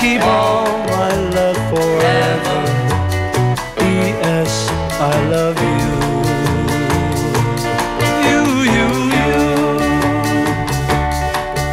keep all my love forever. P.S. I love you. You, you, you.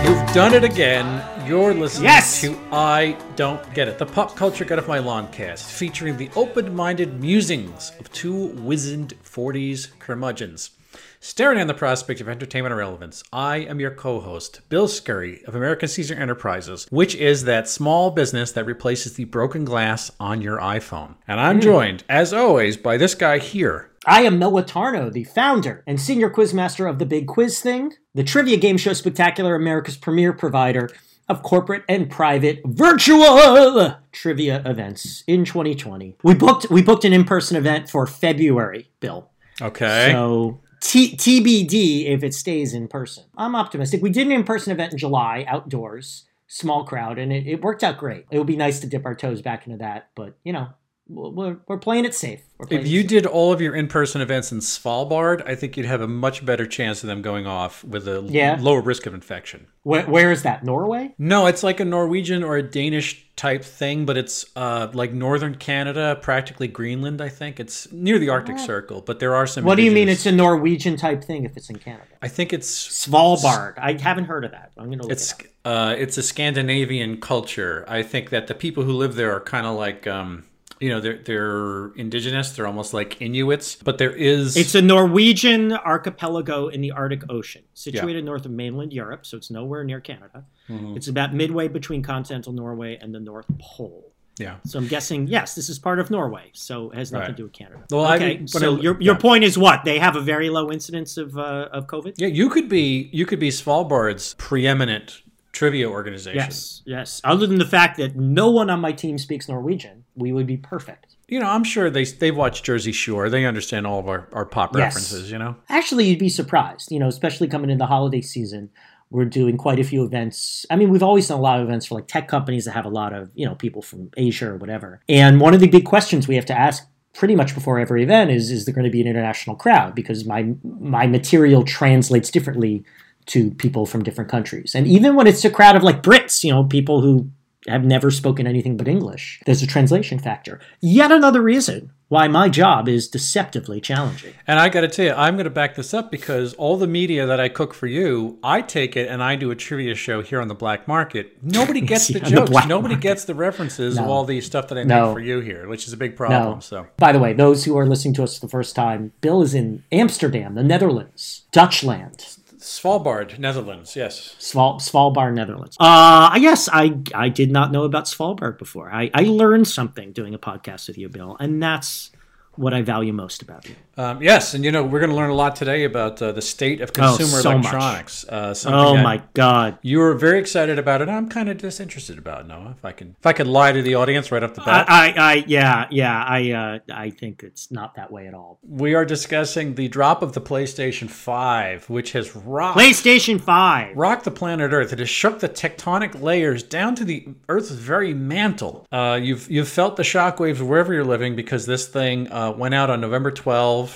You've done it again. You're listening Yes! to I Don't Get It, the pop culture get of my lawn cast, featuring the open-minded musings of two wizened 40s curmudgeons. Staring on the prospect of entertainment irrelevance, I am your co-host, Bill Scurry of American Caesar Enterprises, which is that small business that replaces the broken glass on your iPhone. And I'm hmm. joined, as always, by this guy here. I am Noah Tarnow, the founder and senior quizmaster of the Big Quiz Thing, the trivia game show spectacular, America's premier provider of corporate and private virtual trivia events in 2020. We booked we booked an in-person event for February, Bill. Okay. So T- TBD if it stays in person. I'm optimistic. We did an in-person event in July, outdoors, small crowd, and it, it worked out great. It would be nice to dip our toes back into that, but you know, we're, we're playing it safe. We're playing If you safe. did all of your in-person events in Svalbard, I think you'd have a much better chance of them going off with a Yeah. lower risk of infection. where, where is that? Norway? No, it's like a Norwegian or a Danish type thing, but it's uh, like northern Canada, practically Greenland. I think it's near the Arctic Circle, but there are some. What do you mean it's a Norwegian type thing if it's in Canada? I think it's Svalbard. I haven't heard of that. I'm gonna look it's it uh, it's a Scandinavian culture. I think that the people who live there are kind of like. Um, you know, they're they're indigenous. They're almost like Inuits, but there is It's a Norwegian archipelago in the Arctic Ocean, situated north of mainland Europe, so it's nowhere near Canada. Mm-hmm. It's about midway between continental Norway and the North Pole. yeah. So I'm guessing, yes, this is part of Norway, so it has nothing Right. to do with Canada. Well, okay, mean, when so I- your, your yeah. point is what? They have a very low incidence of, uh, of COVID? Yeah, you could be you could be Svalbard's preeminent trivia organization. Yes, yes. Other than the fact that no one on my team speaks Norwegian, we would be perfect. You know, I'm sure they they've watched Jersey Shore. They understand all of our, our pop Yes. references, you know? Actually, you'd be surprised, you know, especially coming in the holiday season. We're doing quite a few events. I mean, we've always done a lot of events for like tech companies that have a lot of, you know, people from Asia or whatever. And one of the big questions we have to ask pretty much before every event is is there going to be an international crowd because my my material translates differently to people from different countries. And even when it's a crowd of like Brits, you know, people who have never spoken anything but English, there's a translation factor. Yet another reason why my job is deceptively challenging. And I got to tell you, I'm going to back this up because all the media that I cook for you, I take it and I do a trivia show here on the black market. Nobody gets the the jokes. black Nobody market. gets the references of all the stuff that I No. make for you here, which is a big problem. No. So By the way, those who are listening to us for the first time, Bill is in Amsterdam, the Netherlands, Dutchland, Svalbard, Netherlands, yes. Sval- Svalbard, Netherlands. Uh, yes, I I did not know about Svalbard before. I, I learned something doing a podcast with you, Bill, and that's what I value most about you. Um, yes, and you know we're going to learn a lot today about uh, the state of consumer Oh, so electronics. Uh, Oh my God! You were very excited about it. I'm kind of disinterested about it, Noah. If I can, if I could lie to the audience right off the I, bat, I, I yeah yeah I uh, I think it's not that way at all. we are discussing the drop of the PlayStation 5, which has rocked PlayStation Five. rocked the planet Earth. It has shook the tectonic layers down to the Earth's very mantle. Uh, you've you've felt the shockwaves wherever you're living because this thing uh, went out on November 12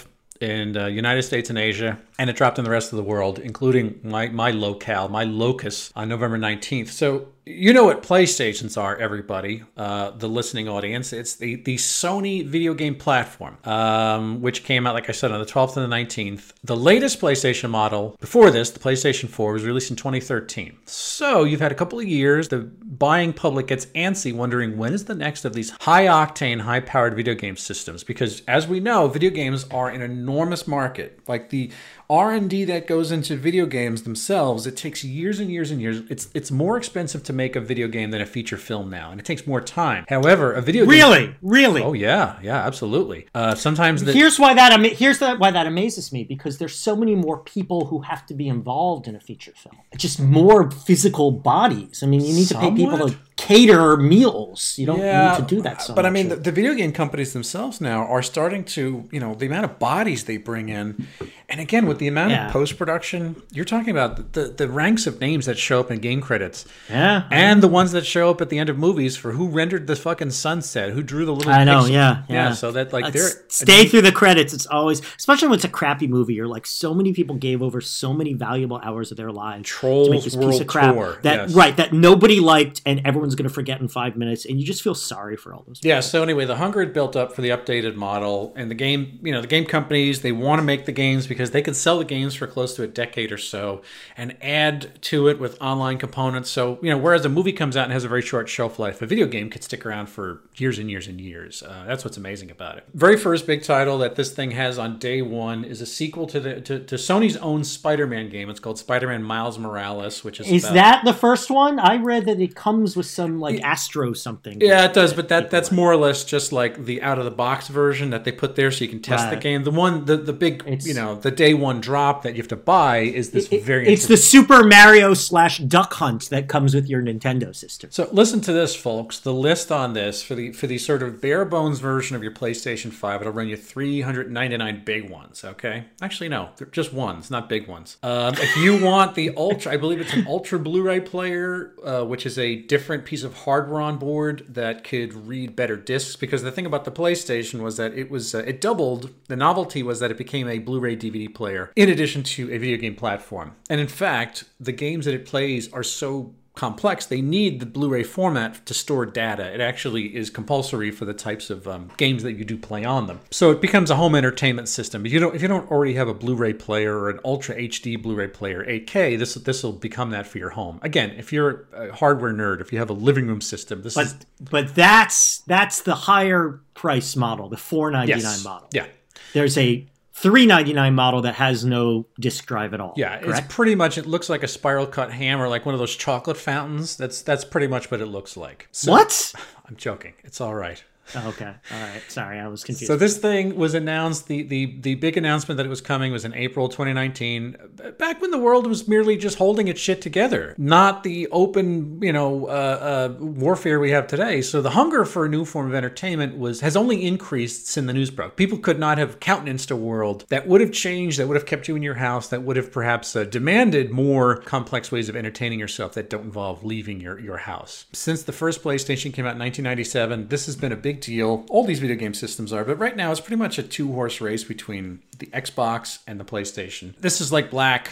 in uh, United States and Asia, and it dropped in the rest of the world, including my my locale, my locus, on November 19th. So you know what PlayStations are, everybody, uh, the listening audience. It's the, the Sony video game platform, um, which came out, like I said, on the 12th and the 19th. The latest PlayStation model, before this, the PlayStation 4, was released in 2013. So you've had a couple of years. The buying public gets antsy, wondering when is the next of these high octane, high powered video game systems? Because as we know, video games are an enormous market. Like the R&D that goes into video games themselves, it takes years and years and years. It's it's more expensive to make a video game than a feature film now, and it takes more time. However, a video game Really, really. Oh yeah, yeah, absolutely. Uh, sometimes the Here's why that ama- here's that why that amazes me because there's so many more people who have to be involved in a feature film. Just more physical bodies. I mean, you need to pay people to Somewhat. Cater meals. You don't need to do that so but I mean, the, the video game companies themselves now are starting to, you know, the amount of bodies they bring in, and again with the amount Yeah. of post production, you're talking about the the ranks of names that show up in game credits, yeah, and the ones that show up at the end of movies for who rendered the fucking sunset, who drew the little. I know. Yeah, yeah. yeah. So that like Uh, they're stay through the credits. It's always, especially when it's a crappy movie. You're like, so many people gave over so many valuable hours of their lives to make this piece World of crap Tour, that yes. right that nobody liked, and everyone's everyone's going to forget in five minutes, and you just feel sorry for all those. People. Yeah. So anyway, the hunger had built up for the updated model, and the game, you know, the game companies they want to make the games because they can sell the games for close to a decade or so, and add to it with online components. So you know, whereas a movie comes out and has a very short shelf life, a video game could stick around for years and years and years. Uh, that's what's amazing about it. Very first big title that this thing has on day one is a sequel to the to, to Sony's own Spider-Man game. It's called Spider-Man Miles Morales, which is Is about- that the first one? I read that it comes with some like Astro something. Yeah, it does, but that that's more or less just like the out of the box version that they put there, so you can test the game. The one, the the big, It's- you know, the day one drop that you have to buy is this It- very. it's the Super Mario slash Duck Hunt that comes with your Nintendo system. So listen to this, folks. The list on this for the for the sort of bare bones version of your PlayStation Five, it'll run you three hundred ninety nine big ones. Okay, actually no, they're just ones, not big ones. Um, if you want the ultra, I believe it's an ultra Blu-ray player, uh, which is a different piece of hardware on board that could read better discs. Because the thing about the PlayStation was that it was uh, it doubled. The novelty was that it became a Blu-ray DVD player in addition to a video game platform. And in fact, the games that it plays are so complex, they need the Blu-ray format to store data. It actually is compulsory for the types of um, games that you do play on them. So it becomes a home entertainment system. If you don't, if you don't already have a Blu-ray player or an Ultra HD Blu-ray player, 8K, this this will become that for your home. Again, if you're a hardware nerd, if you have a living room system, this is But but that's that's the higher price model, the four ninety nine yes, model. yeah. There's a three ninety nine model that has no disk drive at all. Yeah, correct? it's pretty much. It looks like a spiral cut ham or like one of those chocolate fountains. That's that's pretty much what it looks like. So, what? I'm joking. It's all right. Oh, okay, all right. Sorry, I was confused. So this thing was announced. The, the the big announcement that it was coming was in April 2019. Back when the world was merely just holding its shit together, not the open, you know, uh, uh, warfare we have today. So the hunger for a new form of entertainment was has only increased since the news broke. People could not have countenanced a world that would have changed, that would have kept you in your house, that would have perhaps uh, demanded more complex ways of entertaining yourself that don't involve leaving your your house. Since the first PlayStation came out in 1997, this has been a big deal. All these video game systems are, but right now it's pretty much a two horse race between the Xbox and the PlayStation. This is like Black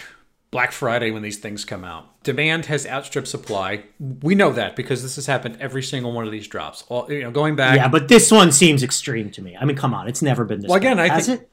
Black Friday when these things come out. Demand has outstripped supply. We know that because this has happened every single one of these drops. All, you know, going back. yeah, but this one seems extreme to me. I mean, come on, it's never been this. Well, again, bad. I think- it?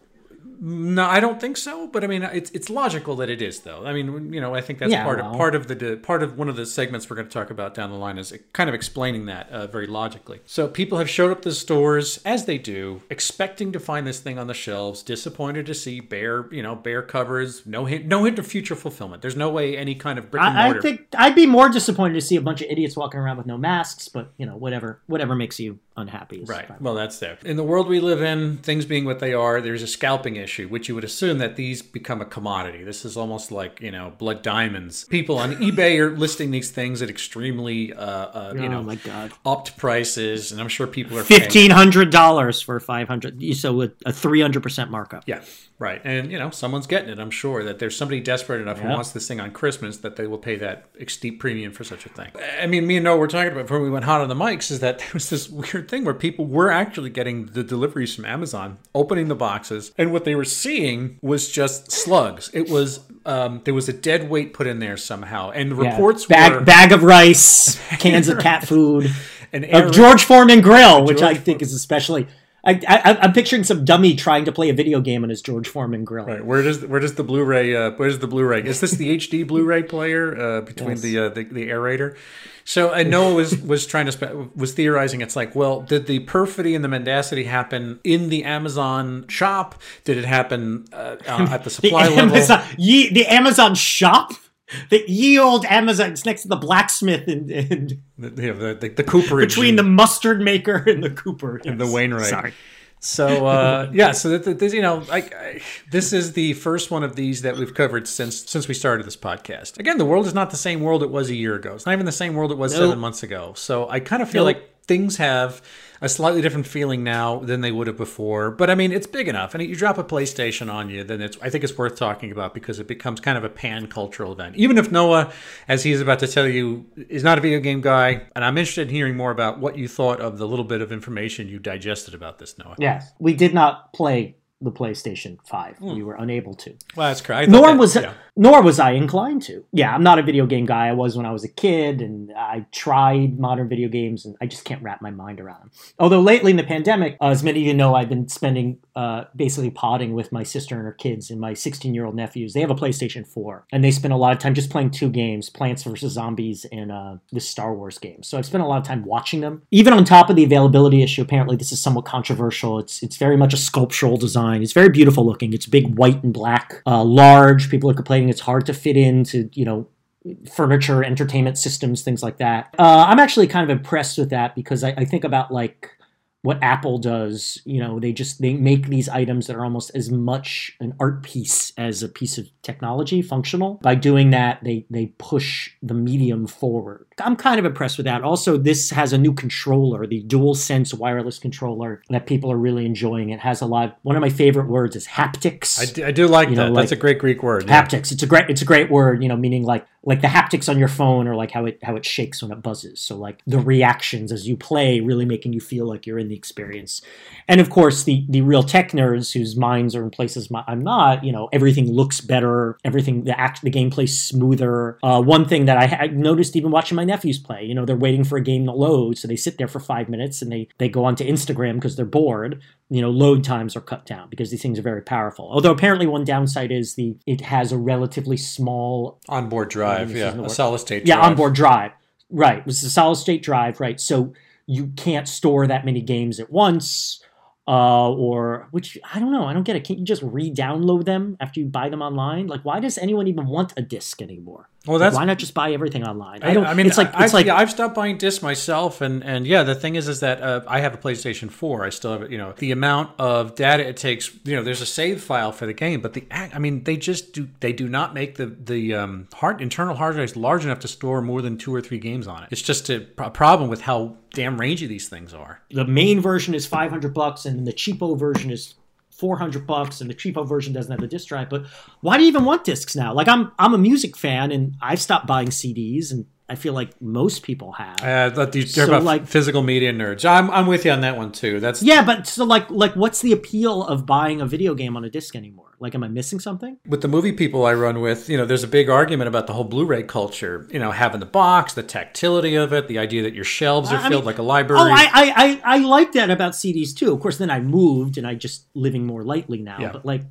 No, I don't think so. But I mean, it's it's logical that it is, though. I mean, you know, I think that's Yeah, part of part of the part of one of the segments we're going to talk about down the line is kind of explaining that uh, very logically. So people have showed up to the stores as they do, expecting to find this thing on the shelves, disappointed to see bare, you know, bare covers, no hint, no hint of future fulfillment. There's no way any kind of brick and I, I think I'd be more disappointed to see a bunch of idiots walking around with no masks. But you know, whatever, whatever makes you unhappy. Right. Well, that's there. In the world we live in, things being what they are, there's a scalping issue, which you would assume that these become a commodity. This is almost like, you know, blood diamonds. People on eBay are listing these things at extremely, uh, uh, you oh know, my god. upped prices, and I'm sure people are Fifteen hundred dollars for five hundred. So with a three hundred percent markup. Yeah, right. And you know, someone's getting it. I'm sure that there's somebody desperate enough who wants this thing on Christmas that they will pay that steep premium for such a thing. I mean, me and Noah were talking about before we went hot on the mics is that there was this weird thing where people were actually getting the deliveries from Amazon, opening the boxes, and what they were seeing was just slugs. It was um, there was a dead weight put in there somehow, and the Yeah. reports bag were bag of rice, cans of cat food, an of George Foreman grill, which I think is especially. I, I, I'm picturing some dummy trying to play a video game on his George Foreman grill. Right. Where does where does the Blu-ray uh, where's the Blu-ray? Is this the HD Blu-ray player uh, between Yes. the, uh, the the aerator? So I Noah was was trying to spe- was theorizing. It's like, well, did the perfidy and the mendacity happen in the Amazon shop? Did it happen uh, uh, at the The supply level? Amazon, ye, the Amazon shop, the ye old Amazon. It's next to the blacksmith and, and The, you know, the, the, the cooperage between the mustard maker and the Cooper and the Wainwright. Sorry. So uh, yeah, so that, that, this, you know, like I, this is the first one of these that we've covered since since we started this podcast. Again, the world is not the same world it was a year ago. It's not even the same world it was Nope. seven months ago. So I kind of feel Nope. like things have a slightly different feeling now than they would have before. But I mean, it's big enough, and you drop a PlayStation on you, then it's I think it's worth talking about because it becomes kind of a pan cultural event. Even if Noah, as he's about to tell you, is not a video game guy, and I'm interested in hearing more about what you thought of the little bit of information you digested about this, Noah. Yes, we did not play the PlayStation Five. Hmm. We were unable to. Well, that's correct. Norm that- was yeah. Nor was I inclined to. Yeah, I'm not a video game guy. I was when I was a kid, and I tried modern video games, and I just can't wrap my mind around them. Although lately in the pandemic, uh, as many of you know, I've been spending uh, basically potting with my sister and her kids and my 16 year old nephews. They have a PlayStation 4, and they spend a lot of time just playing two games Plants vs. Zombies and uh, this Star Wars game. So I've spent a lot of time watching them. Even on top of the availability issue, apparently this is somewhat controversial. It's, it's very much a sculptural design, it's very beautiful looking. It's big white and black, uh, large. People are complaining it's hard to fit into, you know, furniture, entertainment systems, things like that. Uh, I'm actually kind of impressed with that because I, I think about like what Apple does. You know, they just they make these items that are almost as much an art piece as a piece of technology, functional. By doing that, they they push the medium forward. I'm kind of impressed with that. Also, this has a new controller, the DualSense wireless controller that people are really enjoying. It has a lot. One of my favorite words is haptics. I do, I do like You that. know, That's like- a great Greek word. yeah. haptics. It's a great it's a great word, you know, meaning like like the haptics on your phone or like how it how it shakes when it buzzes. So like the reactions as you play really making you feel like you're in the experience. And of course the the real tech nerds whose minds are in places my, I'm not, you know, everything looks better, everything the act the gameplay smoother. Uh, one thing that I, I noticed even watching my nephews play, you know, they're waiting for a game to load, so they sit there for five minutes and they they go onto Instagram because they're bored you know load times are cut down because these things are very powerful. Although apparently one downside is the it has a relatively small Onboard drive, yeah. A solid state yeah onboard drive. Right it's a solid state drive right? So you can't store that many games at once uh, or which I don't know. I don't get it. Can't you just re-download them after you buy them online? Like, why does anyone even want a disc anymore? Well, Like, that's why not just buy everything online? I, I don't. I mean, it's like I, it's like yeah, I've stopped buying discs myself, and and yeah, the thing is, is that uh, I have a PlayStation Four. I still have it. You know, the amount of data it takes. You know, there's a save file for the game, but the I mean, they just do. They do not make the the um, hard internal hard drives large enough to store more than two or three games on it. It's just a, a problem with how damn rangy these things are. the main version is 500 bucks and the cheapo version is 400 bucks and the cheapo version doesn't have the disc drive but why do you even want discs now like i'm i'm a music fan and i've stopped buying cds and i feel like most people have Uh, these, they're So, about like- physical media nerds. I'm, I'm with you on that one too. That's yeah but so like like what's the appeal of buying a video game on a disc anymore like am i missing something with the movie people I run with, you know, there's a big argument about the whole Blu-ray culture. You know, having the box, the tactility of it, the idea that your shelves are I filled mean- like a library. Oh, I, I, I, I like that about CDs too. Of course, then I moved and I just living more lightly now. Yeah. But like,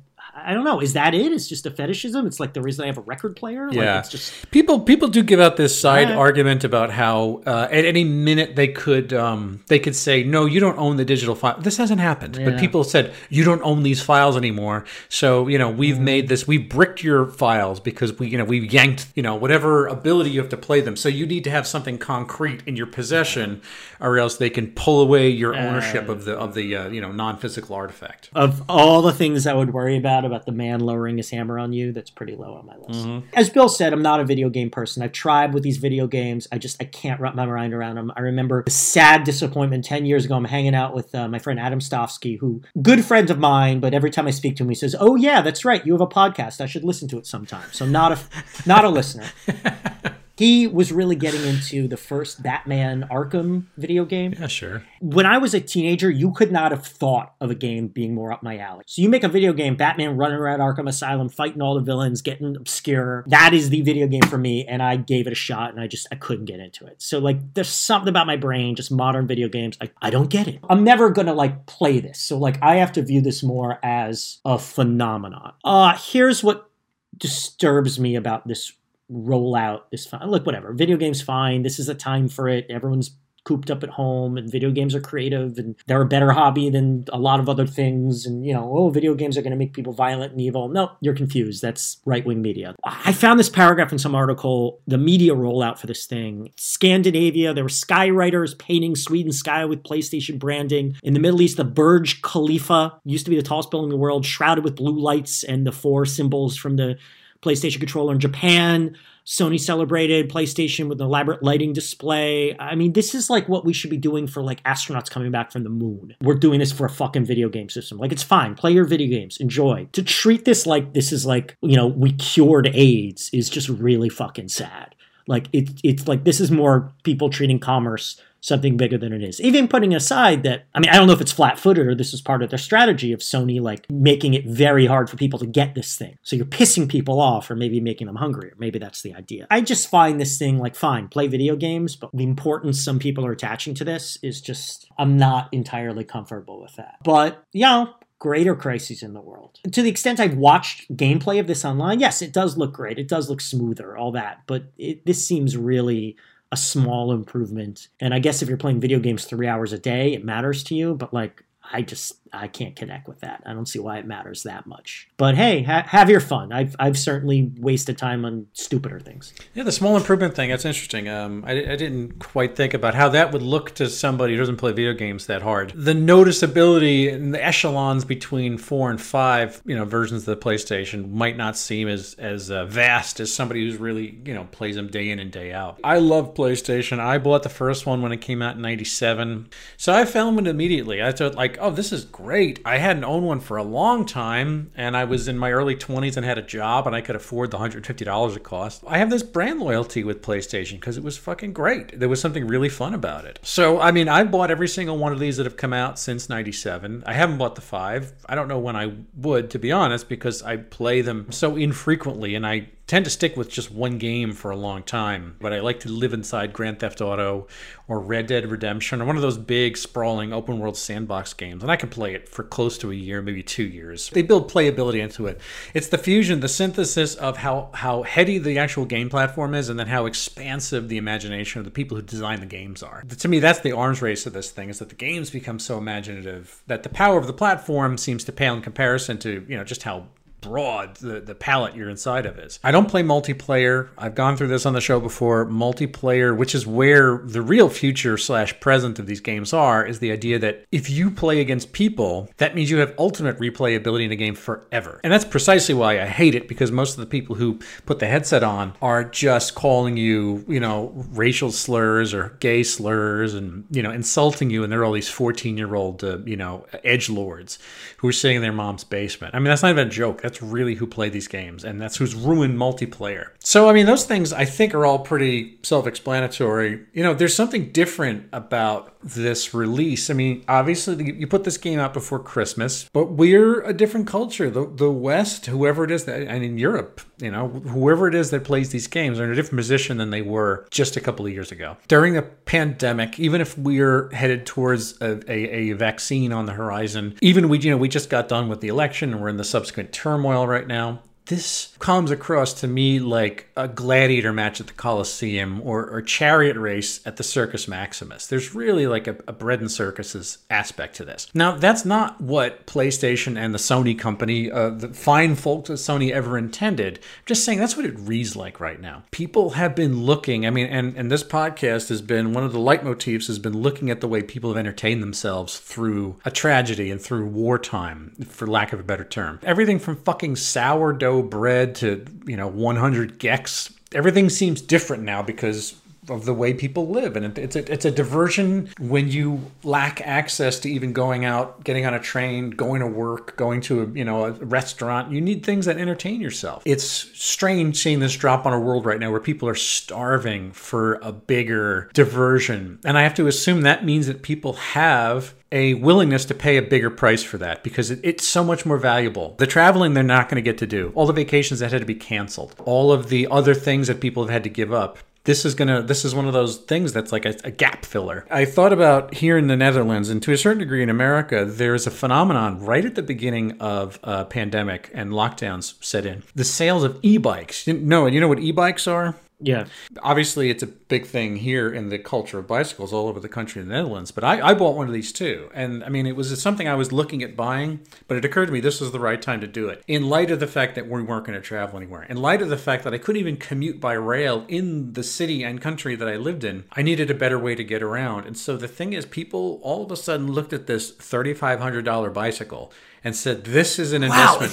I don't know. Is that it? It's just a fetishism. It's like the reason I have a record player. Like, Yeah. it's just People people do give out this side argument about how uh, at any minute they could um, they could say no you don't own the digital file. This hasn't happened, but people said you don't own these files anymore. So you know we've made this we bricked your files because we you know we yanked you know whatever ability you have to play them. So you need to have something concrete in your possession, or else they can pull away your ownership of the of the uh, you know non physical artifact. of all the things I would worry about about the man lowering his hammer on you, that's pretty low on my list. Mm-hmm. As Bill said, I'm not a video game person. I've tried with these video games. I just I can't wrap my mind around them. I remember a sad disappointment 10 years ago. I'm hanging out with uh, my friend Adam Stofsky, who good friend of mine, but every time I speak to him, he says, "Oh yeah, that's right. You have a podcast. I should listen to it sometime." So not a not a listener. He was really getting into the first Batman Arkham video game Yeah, sure. when I was a teenager, you could not have thought of a game being more up my alley. So you make a video game, Batman running around Arkham Asylum, fighting all the villains, getting obscure. That is the video game for me, and I gave it a shot, and I just I couldn't get into it. So like, there's something about my brain, just modern video games. I, I don't get it. I'm never gonna like play this. So like, I have to view this more as a phenomenon. Uh, here's what disturbs me about this rollout this fine look whatever. Video games fine. This is a time for it. Everyone's cooped up at home and video games are creative and they're a better hobby than a lot of other things and you know oh video games are going to make people violent and evil. No you're confused. That's right-wing media. I found this paragraph in some article the media rollout for this thing. Scandinavia there were skywriters painting sweden sky with playstation branding. In the middle east the burj khalifa used to be the tallest building in the world shrouded with blue lights and the four symbols from the PlayStation controller in Japan. Sony celebrated PlayStation with an elaborate lighting display. I mean, this is like what we should be doing for like astronauts coming back from the moon. We're doing this for a fucking video game system. Like, it's fine. Play your video games. Enjoy. To treat this like this is like, you know, we cured AIDS is just really fucking sad. Like, it, it's like this is more people treating commerce something bigger than it is. Even putting aside that, I mean, I don't know if it's flat footed or this is part of their strategy of Sony like making it very hard for people to get this thing. So you're pissing people off or maybe making them hungrier. Maybe that's the idea. I just find this thing like fine, play video games, but the importance some people are attaching to this is just, I'm not entirely comfortable with that. But, you know, greater crises in the world. To the extent I've watched gameplay of this online, yes, it does look great. It does look smoother, all that. But it, this seems really a small improvement. And I guess if you're playing video games three hours a day, it matters to you. But like, I just I can't connect with that. I don't see why it matters that much. But hey, ha- have your fun. I've I've certainly wasted time on stupider things. Yeah, the small improvement thing. That's interesting. Um, I, I didn't quite think about how that would look to somebody who doesn't play video games that hard. The noticeability and the echelons between four and five, you know, versions of the PlayStation might not seem as as uh, vast as somebody who's really you know plays them day in and day out. I love PlayStation. I bought the first one when it came out in '97, so I found it immediately. I thought like, oh, this is great. I hadn't owned one for a long time, and I was in my early 20s and had a job, and I could afford the $150 it cost. I have this brand loyalty with PlayStation because it was fucking great. There was something really fun about it. So, I mean, I've bought every single one of these that have come out since 97. I haven't bought the five. I don't know when I would, to be honest, because I play them so infrequently, and I tend to stick with just one game for a long time, but I like to live inside Grand Theft Auto or Red Dead Redemption or one of those big, sprawling open world sandbox games. And I can play it for close to a year, maybe two years. They build playability into it. It's the fusion, the synthesis of how, how heady the actual game platform is and then how expansive the imagination of the people who design the games are. To me, that's the arms race of this thing, is that the games become so imaginative that the power of the platform seems to pale in comparison to, you know, just how broad the, the palette you're inside of is. I don't play multiplayer. I've gone through this on the show before. Multiplayer, which is where the real future slash present of these games are, is the idea that if you play against people, that means you have ultimate replayability in the game forever. And that's precisely why I hate it, because most of the people who put the headset on are just calling you, you know, racial slurs or gay slurs and, you know, insulting you. And they're all these 14 year old, uh, you know, edge lords who are sitting in their mom's basement. I mean, that's not even a joke. That's really who play these games, and that's who's ruined multiplayer. So, I mean, those things I think are all pretty self explanatory. You know, there's something different about this release. I mean, obviously, you put this game out before Christmas, but we're a different culture. The, the West, whoever it is, that, and in Europe, you know, whoever it is that plays these games are in a different position than they were just a couple of years ago. During the pandemic, even if we're headed towards a, a, a vaccine on the horizon, even we, you know, we just got done with the election and we're in the subsequent turmoil right now this comes across to me like a gladiator match at the Coliseum or, or chariot race at the Circus Maximus. There's really like a, a, bread and circuses aspect to this. Now, that's not what PlayStation and the Sony company, uh, the fine folks at Sony ever intended. Just saying that's what it reads like right now. People have been looking, I mean, and, and this podcast has been one of the leitmotifs has been looking at the way people have entertained themselves through a tragedy and through wartime, for lack of a better term. Everything from fucking sourdough bread to you know 100 gecs everything seems different now because of the way people live. And it's a, it's a diversion when you lack access to even going out getting on a train going to work going to a you know a restaurant. You need things that entertain yourself. It's strange seeing this drop on a world right now where people are starving for a bigger diversion. And i have to assume that means that people have a willingness to pay a bigger price for that because it, it's so much more valuable. The traveling they're not going to get to do, all the vacations that had to be canceled, all of the other things that people have had to give up this is gonna this is one of those things that's like a, a, gap filler. I thought about here in the netherlands and to a certain degree in america there's a phenomenon right at the beginning of a pandemic and lockdowns set in. The sales of e-bikes. No and you know what e-bikes are yeah. Obviously, it's a big thing here in the culture of bicycles all over the country in the Netherlands. But I, I bought one of these too. And I mean, it was something I was looking at buying, but it occurred to me this was the right time to do it. In light of the fact that we weren't going to travel anywhere, in light of the fact that I couldn't even commute by rail in the city and country that I lived in, I needed a better way to get around. And so the thing is, people all of a sudden looked at this $3,500 bicycle and said, "This is an investment."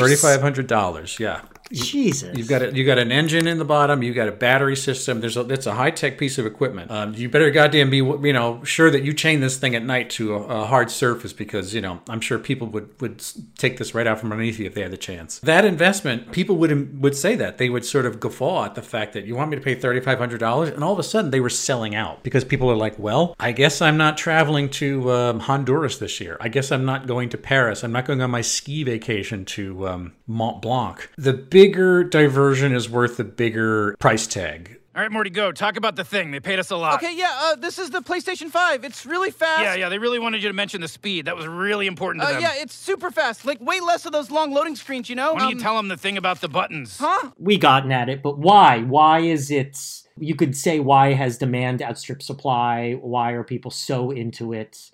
Thirty five hundred Jesus. You've got a, you got an engine in the bottom. You've got a battery system. There's a it's a high tech piece of equipment. Um, you better goddamn be you know sure that you chain this thing at night to a, a, hard surface because you know I'm sure people would would take this right out from underneath you if they had the chance. That investment, people would would say that they would sort of guffaw at the fact that you want me to pay thirty five hundred dollars, and all of a sudden they were selling out because people are like, well, I guess I'm not traveling to um, Honduras this year. I guess I'm not going to Paris. I'm not going on my ski vacation to um, Mont Blanc. The bigger diversion is worth the bigger price tag. All right, Morty, go. Talk about the thing. They paid us a lot. Okay, yeah, uh, this is the PlayStation 5. It's really fast. Yeah, yeah, they really wanted you to mention the speed. That was really important to uh, them. Yeah, it's super fast. Like, way less of those long loading screens, you know? Why don't um, you tell them the thing about the buttons? Huh? We gotten at it, but why? Why is it. You could say why has demand outstripped supply? Why are people so into it?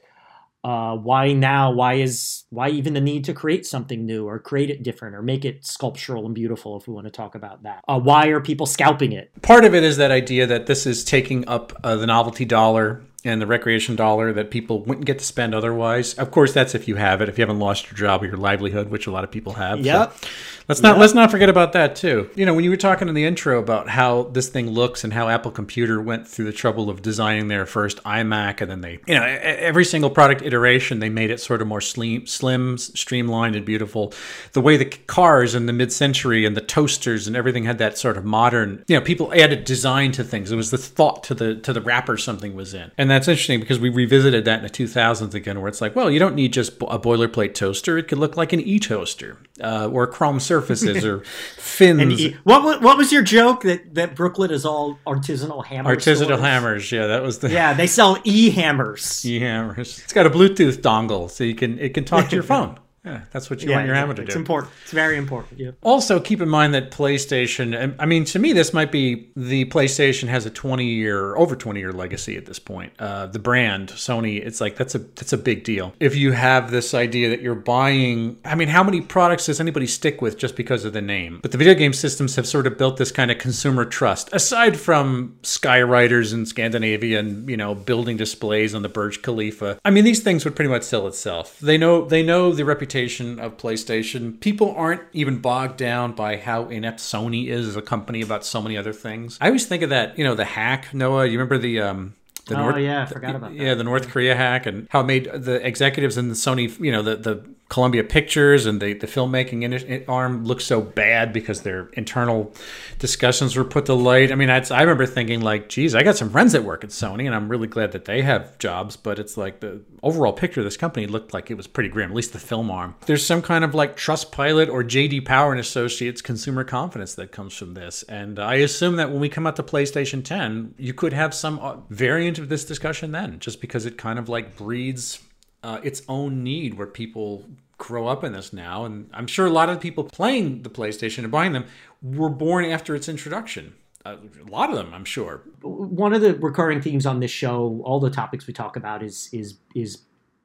Uh, why now why is why even the need to create something new or create it different or make it sculptural and beautiful if we want to talk about that uh, why are people scalping it part of it is that idea that this is taking up uh, the novelty dollar and the recreation dollar that people wouldn't get to spend otherwise. Of course, that's if you have it. If you haven't lost your job or your livelihood, which a lot of people have. Yep. So let's not yep. let's not forget about that too. You know, when you were talking in the intro about how this thing looks and how Apple Computer went through the trouble of designing their first iMac, and then they, you know, every single product iteration they made it sort of more slim, slim, streamlined, and beautiful. The way the cars in the mid-century and the toasters and everything had that sort of modern. You know, people added design to things. It was the thought to the to the wrapper something was in, and that's interesting because we revisited that in the 2000s again, where it's like, well, you don't need just a boilerplate toaster; it could look like an e-toaster uh, or a chrome surfaces or fins. E- what what was your joke that that Brooklyn is all artisanal hammers? Artisanal stores? hammers, yeah, that was the yeah. They sell e hammers. E hammers. It's got a Bluetooth dongle, so you can it can talk to your phone. Yeah, that's what you yeah, want your hammer to do. It's important. It's very important. Yeah. Also, keep in mind that PlayStation. I mean, to me, this might be the PlayStation has a twenty-year, over twenty-year legacy at this point. Uh, the brand Sony, it's like that's a that's a big deal. If you have this idea that you're buying, I mean, how many products does anybody stick with just because of the name? But the video game systems have sort of built this kind of consumer trust. Aside from Skywriters in Scandinavia and you know building displays on the Burj Khalifa, I mean, these things would pretty much sell itself. They know they know the reputation reputation of PlayStation. People aren't even bogged down by how inept Sony is as a company about so many other things. I always think of that, you know, the hack, Noah. You remember the um the oh North, yeah, I forgot about that. Yeah, the North Korea hack and how it made the executives in the Sony, you know, the the Columbia Pictures and the, the filmmaking arm look so bad because their internal discussions were put to light. I mean, I, I remember thinking like, geez, I got some friends that work at Sony and I'm really glad that they have jobs, but it's like the overall picture of this company looked like it was pretty grim, at least the film arm. There's some kind of like Trust Pilot or JD Power and Associates consumer confidence that comes from this. And I assume that when we come out to PlayStation 10, you could have some uh, variant of this discussion then, just because it kind of like breeds uh, its own need where people grow up in this now. And I'm sure a lot of people playing the PlayStation and buying them were born after its introduction. A lot of them, I'm sure. One of the recurring themes on this show, all the topics we talk about, is is is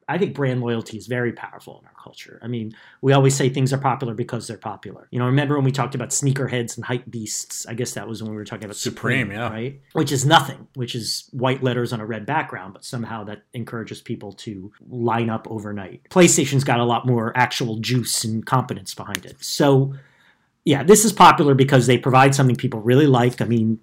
I think brand loyalty is very powerful in our culture. I mean, we always say things are popular because they're popular. You know, remember when we talked about sneakerheads and hype beasts? I guess that was when we were talking about Supreme, Supreme yeah. right? Which is nothing, which is white letters on a red background, but somehow that encourages people to line up overnight. PlayStation's got a lot more actual juice and competence behind it. So, yeah, this is popular because they provide something people really like. I mean,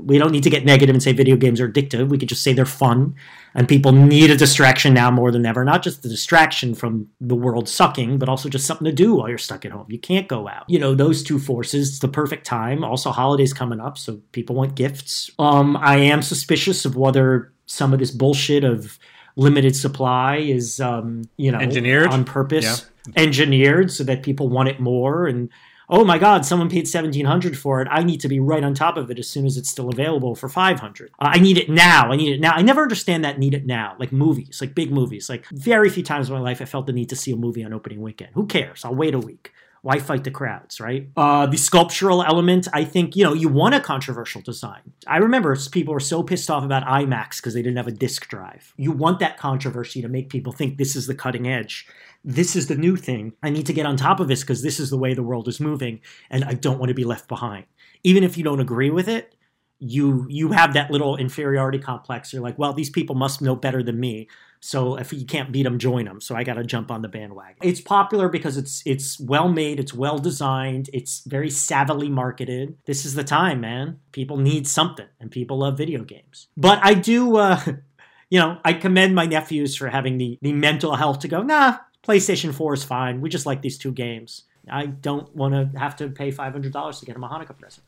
we don't need to get negative and say video games are addictive. We could just say they're fun, and people need a distraction now more than ever. Not just the distraction from the world sucking, but also just something to do while you're stuck at home. You can't go out. You know, those two forces. It's the perfect time. Also, holidays coming up, so people want gifts. Um, I am suspicious of whether some of this bullshit of limited supply is, um, you know, Engineered? on purpose, Yeah. engineered so that people want it more and oh my god someone paid 1700 for it i need to be right on top of it as soon as it's still available for 500 uh, i need it now i need it now i never understand that need it now like movies like big movies like very few times in my life i felt the need to see a movie on opening weekend who cares i'll wait a week why fight the crowds, right? Uh, the sculptural element, I think, you know, you want a controversial design. I remember people were so pissed off about iMacs because they didn't have a disk drive. You want that controversy to make people think this is the cutting edge. This is the new thing. I need to get on top of this because this is the way the world is moving, and I don't want to be left behind. Even if you don't agree with it, you you have that little inferiority complex. You're like, well, these people must know better than me. So if you can't beat them, join them. So I got to jump on the bandwagon. It's popular because it's it's well made, it's well designed, it's very savvily marketed. This is the time, man. People need something, and people love video games. But I do, uh, you know, I commend my nephews for having the the mental health to go. Nah, PlayStation Four is fine. We just like these two games. I don't want to have to pay five hundred dollars to get him a Hanukkah present.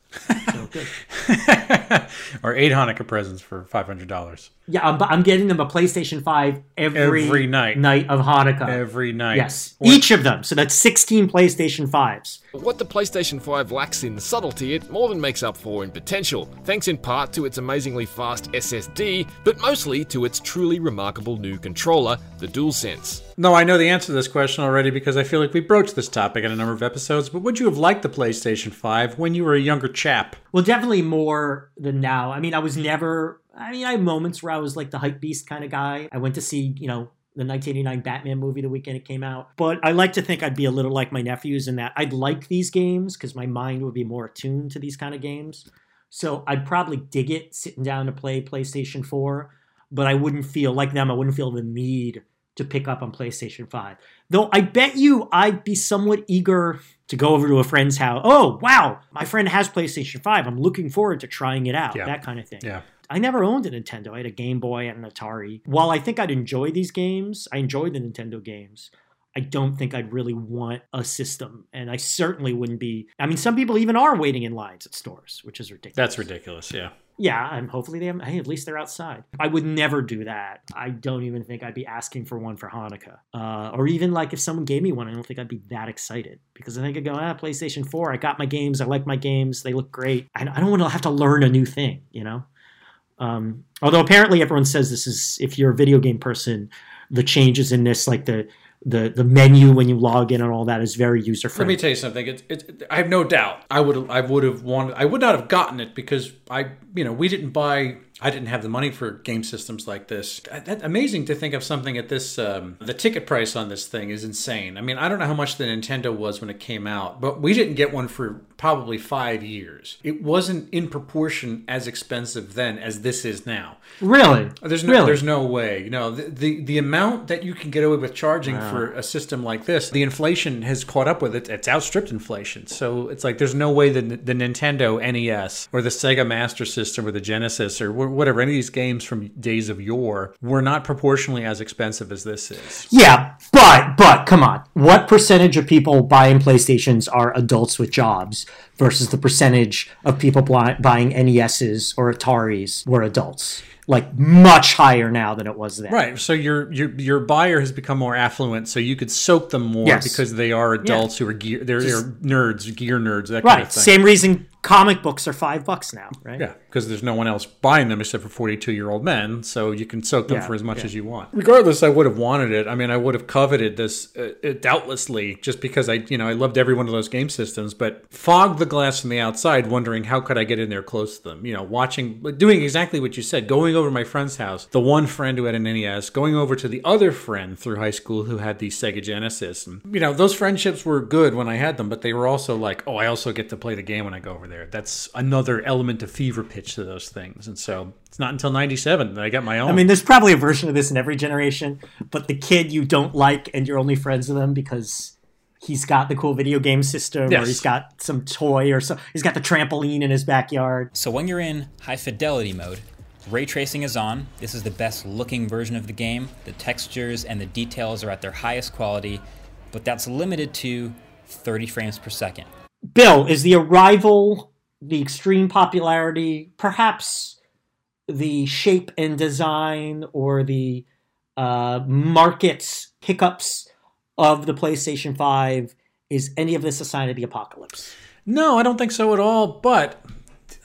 So good. or eight Hanukkah presents for five hundred dollars Yeah, I'm, I'm getting them a PlayStation 5 every, Every night. night of Hanukkah. every night. yes, each of them. So that's 16 PlayStation 5s. What the PlayStation 5 lacks in subtlety, it more than makes up for in potential, thanks in part to its amazingly fast SSD, but mostly to its truly remarkable new controller, the DualSense. No, I know the answer to this question already because I feel like we broached this topic in a number of episodes. But would you have liked the PlayStation Five when you were a younger chap? Well, definitely more than now. I mean, I was never. I mean, I had moments where I was like the hype beast kind of guy. I went to see, you know, the 1989 Batman movie the weekend it came out. But I like to think I'd be a little like my nephews in that I'd like these games because my mind would be more attuned to these kind of games. So I'd probably dig it sitting down to play PlayStation 4, but I wouldn't feel like them. I wouldn't feel the need to pick up on PlayStation 5. Though I bet you I'd be somewhat eager to go over to a friend's house. Oh, wow, my friend has PlayStation 5. I'm looking forward to trying it out. Yeah. That kind of thing. Yeah. I never owned a Nintendo. I had a Game Boy and an Atari. While I think I'd enjoy these games, I enjoyed the Nintendo games. I don't think I'd really want a system. And I certainly wouldn't be. I mean, some people even are waiting in lines at stores, which is ridiculous. That's ridiculous. Yeah. Yeah, and hopefully they have. Hey, at least they're outside. I would never do that. I don't even think I'd be asking for one for Hanukkah, uh, or even like if someone gave me one, I don't think I'd be that excited because I think I'd go, ah, PlayStation Four. I got my games. I like my games. They look great. I, I don't want to have to learn a new thing, you know. Um, although apparently everyone says this is if you're a video game person, the changes in this, like the the the menu when you log in and all that, is very user friendly. Let me tell you something. It's, it's, I have no doubt. I would I would have wanted. I would not have gotten it because I you know we didn't buy. I didn't have the money for game systems like this. That, amazing to think of something at this. Um, the ticket price on this thing is insane. I mean, I don't know how much the Nintendo was when it came out, but we didn't get one for probably five years. It wasn't in proportion as expensive then as this is now. Really, There's no, Really? there's no way. You know, the, the the amount that you can get away with charging for a system like this, the inflation has caught up with it. It's outstripped inflation. So it's like there's no way that the Nintendo NES or the Sega Master System or the Genesis or wh- whatever any of these games from days of yore were not proportionally as expensive as this is. Yeah, but but come on. What percentage of people buying PlayStations are adults with jobs versus the percentage of people buying NESs or Ataris were adults? Like much higher now than it was then. Right. So your your your buyer has become more affluent, so you could soak them more Yes. because they are adults who are gear they're, they're nerds, gear nerds, that kind Right. of thing. Same reason comic books are five bucks now, right? Yeah, because there's no one else buying them except for 42 year old men, so you can soak them Yeah, for as much yeah. as you want. Regardless, I would have wanted it. I mean, I would have coveted this uh, doubtlessly, just because I, you know, I loved every one of those game systems. But fog the glass from the outside, wondering how could I get in there close to them? You know, watching, doing exactly what you said, going over to my friend's house, the one friend who had an NES, going over to the other friend through high school who had the Sega Genesis, and you know, those friendships were good when I had them, but they were also like, oh, I also get to play the game when I go over there. That's another element of fever pitch to those things, and so it's not until '97 that I got my own. I mean, there's probably a version of this in every generation, but the kid you don't like and you're only friends with him because he's got the cool video game system or he's got some toy or so he's got the trampoline in his backyard. So when you're in high fidelity mode, ray tracing is on. This is the best looking version of the game. The textures and the details are at their highest quality, but that's limited to 30 frames per second. Bill, is the arrival, the extreme popularity, perhaps the shape and design or the uh, market hiccups of the PlayStation 5, is any of this a sign of the apocalypse? No, I don't think so at all. But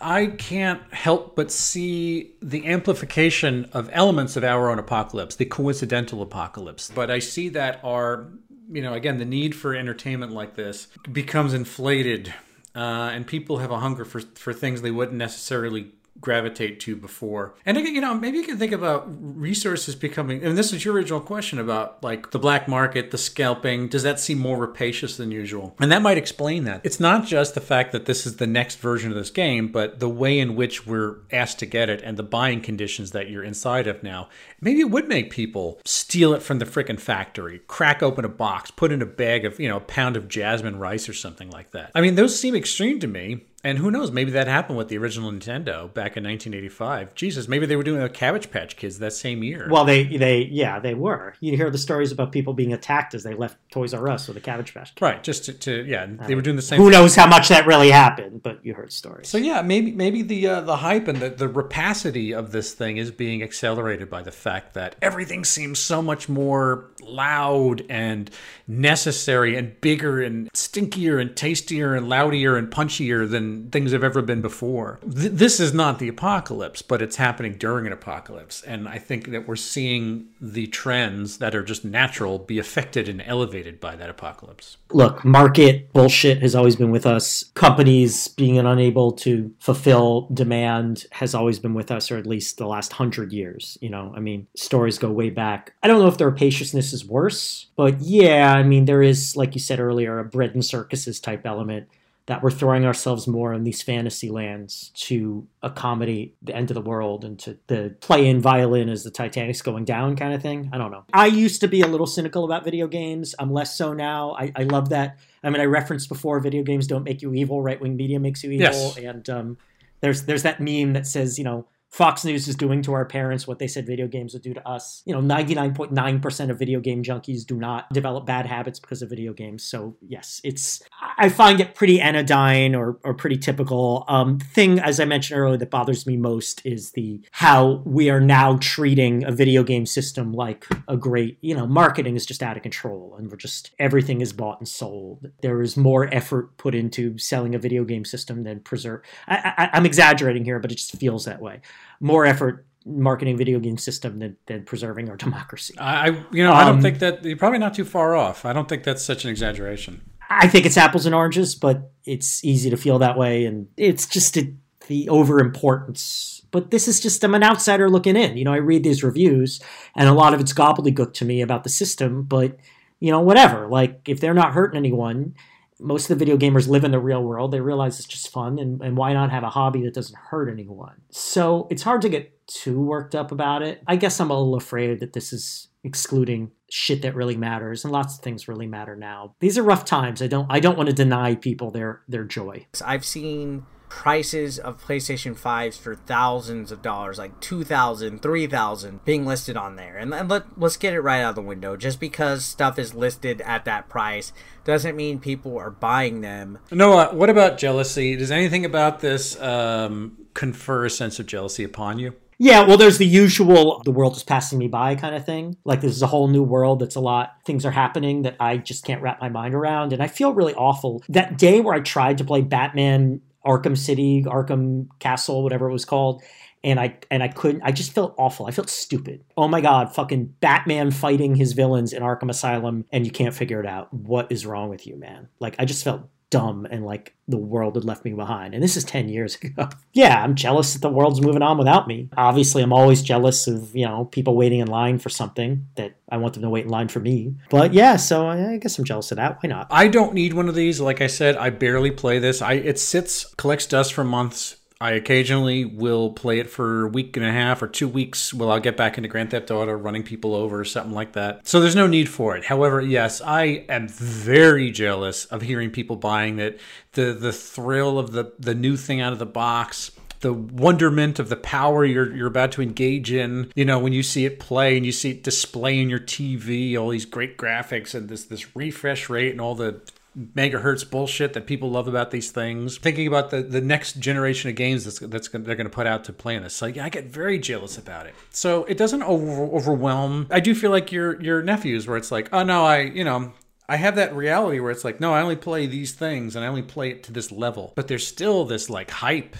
I can't help but see the amplification of elements of our own apocalypse, the coincidental apocalypse. But I see that our, you know, again, the need for entertainment like this becomes inflated, uh, and people have a hunger for for things they wouldn't necessarily gravitate to before. And again, you know, maybe you can think about resources becoming, and this is your original question about like the black market, the scalping. Does that seem more rapacious than usual? And that might explain that. It's not just the fact that this is the next version of this game, but the way in which we're asked to get it and the buying conditions that you're inside of now. Maybe it would make people steal it from the frickin' factory, crack open a box, put in a bag of, you know, a pound of jasmine rice or something like that. I mean, those seem extreme to me. And who knows? Maybe that happened with the original Nintendo back in 1985. Jesus, maybe they were doing a Cabbage Patch Kids that same year. Well, they they yeah they were. You hear the stories about people being attacked as they left Toys R Us with a Cabbage Patch. Kid. right, just to, to yeah, they were doing the same. Who knows how much that really happened? But you heard stories. So yeah, maybe maybe the uh, the hype and the, the rapacity of this thing is being accelerated by the fact that everything seems so much more loud and necessary and bigger and stinkier and tastier and loudier and punchier than things have ever been before. Th- this is not the apocalypse, but it's happening during an apocalypse, and I think that we're seeing the trends that are just natural be affected and elevated by that apocalypse. Look, market bullshit has always been with us. Companies being unable to fulfill demand has always been with us, or at least the last hundred years. You know, I mean, stories go way back. I don't know if the rapaciousness is worse, but yeah, I mean, there is, like you said earlier, a bread and circuses type element that we're throwing ourselves more in these fantasy lands to accommodate the end of the world and to the play in violin as the Titanic's going down kind of thing. I don't know. I used to be a little cynical about video games. I'm less so now. I, I love that. I mean, I referenced before video games don't make you evil, right wing media makes you evil. Yes. And um, there's there's that meme that says, you know, Fox News is doing to our parents what they said video games would do to us. You know, 99.9% of video game junkies do not develop bad habits because of video games. So, yes, it's, I find it pretty anodyne or, or pretty typical. Um, thing, as I mentioned earlier, that bothers me most is the how we are now treating a video game system like a great, you know, marketing is just out of control and we're just, everything is bought and sold. There is more effort put into selling a video game system than preserve. I, I, I'm exaggerating here, but it just feels that way more effort marketing video game system than, than preserving our democracy. I, you know, I don't Um, think that you're probably not too far off. I don't think that's such an exaggeration. I think it's apples and oranges, but it's easy to feel that way, and it's just a, the overimportance. But this is just I'm an outsider looking in. You know, I read these reviews, and a lot of it's gobbledygook to me about the system. But you know, whatever. Like if they're not hurting anyone, most of the video gamers live in the real world. They realize it's just fun, and, and why not have a hobby that doesn't hurt anyone? So it's hard to get too worked up about it. I guess I'm a little afraid that this is excluding shit that really matters, and lots of things really matter now. These are rough times. I don't I don't want to deny people their their joy. I've seen prices of PlayStation 5s for thousands of dollars, like 2000 3000 being listed on there. And, and let, let's get it right out of the window. Just because stuff is listed at that price doesn't mean people are buying them. Noah, what about jealousy? Does anything about this um, confer a sense of jealousy upon you? Yeah, well, there's the usual the world is passing me by kind of thing. Like this is a whole new world that's a lot, things are happening that I just can't wrap my mind around. And I feel really awful. That day where I tried to play Batman Arkham City, Arkham Castle, whatever it was called, and I and I couldn't. I just felt awful. I felt stupid. Oh my god, fucking Batman fighting his villains in Arkham Asylum, and you can't figure it out. What is wrong with you, man? Like I just felt dumb and like the world had left me behind. And this is 10 years ago. yeah, I'm jealous that the world's moving on without me. Obviously, I'm always jealous of, you know, people waiting in line for something that I want them to wait in line for me. But yeah, so I guess I'm jealous of that. Why not? I don't need one of these. Like I said, I barely play this. I it sits, collects dust for months. I occasionally will play it for a week and a half or two weeks while I'll get back into Grand Theft Auto, running people over or something like that. So there's no need for it. However, yes, I am very jealous of hearing people buying it. The the thrill of the the new thing out of the box. The wonderment of the power you're you're about to engage in, you know, when you see it play and you see it display in your TV, all these great graphics and this this refresh rate and all the megahertz bullshit that people love about these things. Thinking about the, the next generation of games that's, that's they're going to put out to play in this, yeah, I get very jealous about it. So it doesn't over, overwhelm. I do feel like your your nephews, where it's like, oh no, I you know. I have that reality where it's like, no, I only play these things and I only play it to this level. But there's still this like hype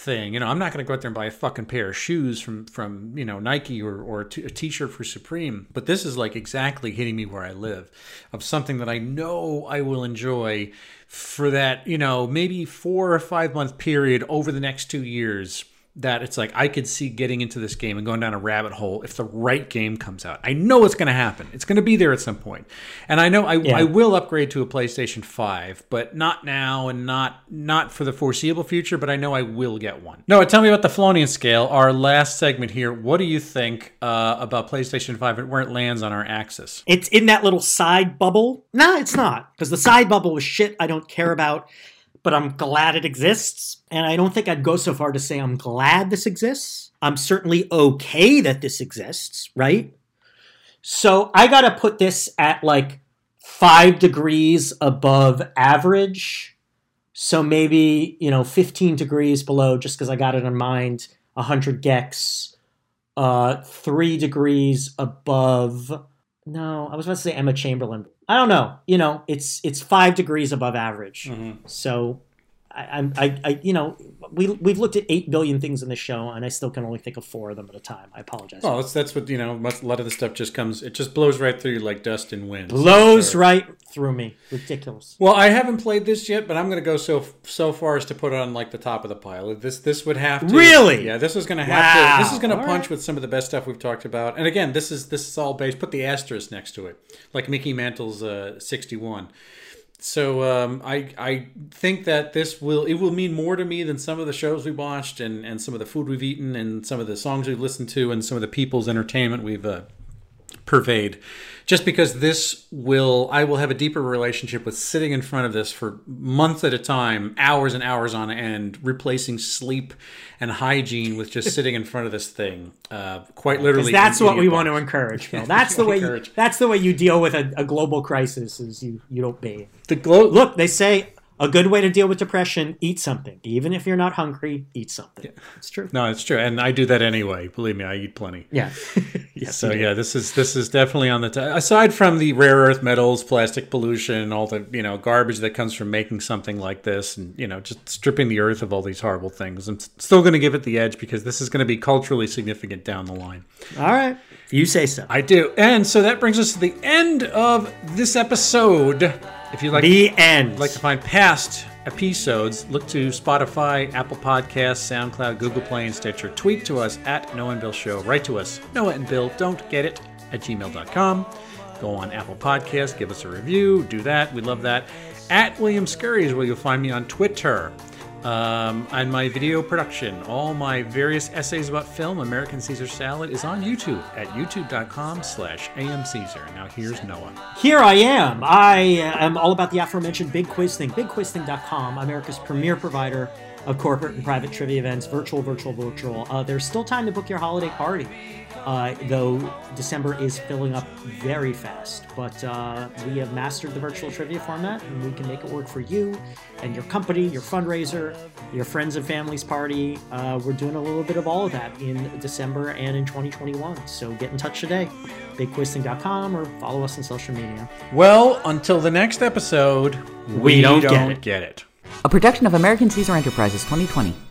thing. You know, I'm not going to go out there and buy a fucking pair of shoes from from you know Nike or or a T-shirt for Supreme. But this is like exactly hitting me where I live, of something that I know I will enjoy for that you know maybe four or five month period over the next two years that it's like I could see getting into this game and going down a rabbit hole if the right game comes out. I know it's going to happen. It's going to be there at some point, and I know I, Yeah. I will upgrade to a PlayStation Five, but not now and not not for the foreseeable future. But I know I will get one. No, tell me about the Felonian scale. Our last segment here. What do you think uh, about PlayStation Five and where it lands on our axis? It's in that little side bubble. No, it's not. Because the side bubble was shit I don't care about, but I'm glad it exists. And I don't think I'd go so far to say I'm glad this exists. I'm certainly okay that this exists, right? So I got to put this at like five degrees above average. So maybe, you know, 15 degrees below, just because I got it in mind, 100 gecs, uh, three degrees above. No, I was about to say Emma Chamberlain. I don't know. You know, it's it's five degrees above average. Mm-hmm. So I, I'm I, I you know we we've looked at eight billion things in the show, and I still can only think of four of them at a time. I apologize. Well, that's that's what you know. much- A lot of the stuff just comes. It just blows right through you like dust in wind. Blows So- right through me. Ridiculous. Well, I haven't played this yet, but I'm going to go so so far as to put it on like the top of the pile. This this would have to Really? Yeah, this is going to have Wow. to. This is going to punch right. with some of the best stuff we've talked about. And again, this is this is all based. Put the asterisk next to it, like Mickey Mantle's uh, 61. So um, I I think that this will it will mean more to me than some of the shows we watched and and some of the food we've eaten and some of the songs we've listened to and some of the people's entertainment we've uh, pervade just because this will i will have a deeper relationship with sitting in front of this for months at a time hours and hours on end replacing sleep and hygiene with just sitting in front of this thing uh, quite literally That's what we your want to encourage, Phil. That's the way. You, that's the way you deal with a, a global crisis. Is you you don't bathe. the glow Look, they say a good way to deal with depression: eat something. Even if you're not hungry, eat something. yeah. It's true. no it's true and i do that anyway believe me i eat plenty Yeah. yes. So yeah, this is this is definitely on the t- aside from the rare earth metals, plastic pollution, all the you know garbage that comes from making something like this, and you know just stripping the earth of all these horrible things. I'm still going to give it the edge because this is going to be culturally significant down the line. All right. You say so. I do, and so that brings us to the end of this episode. If you'd like the end. like to find past episodes, look to Spotify, Apple Podcasts, SoundCloud, Google Play, and Stitcher. Tweet to us at Noah and Bill Show. Write to us, Noah and Bill Don't Get It at gmail.com. Go on Apple Podcasts, give us a review. Do that. We love that. At William Scurry is where you'll find me on Twitter. Um, and my video production, all my various essays about film, American Caesar Salad, is on YouTube at youtube.com slash amcaesar. Now here's Noah. Here I am. I am all about the aforementioned Big Quiz Thing. BigQuizThing.com, America's premier provider of corporate and private trivia events, virtual, virtual, virtual. Uh, there's still time to book your holiday party, uh, though December is filling up very fast. But uh, we have mastered the virtual trivia format, and we can make it work for you and your company, your fundraiser, your friends and families party. Uh, we're doing a little bit of all of that in December and in 2021. So get in touch today, bigquizthing.com, or follow us on social media. Well, until the next episode, We don't get it. get it. A production of American Caesar Enterprises 2020.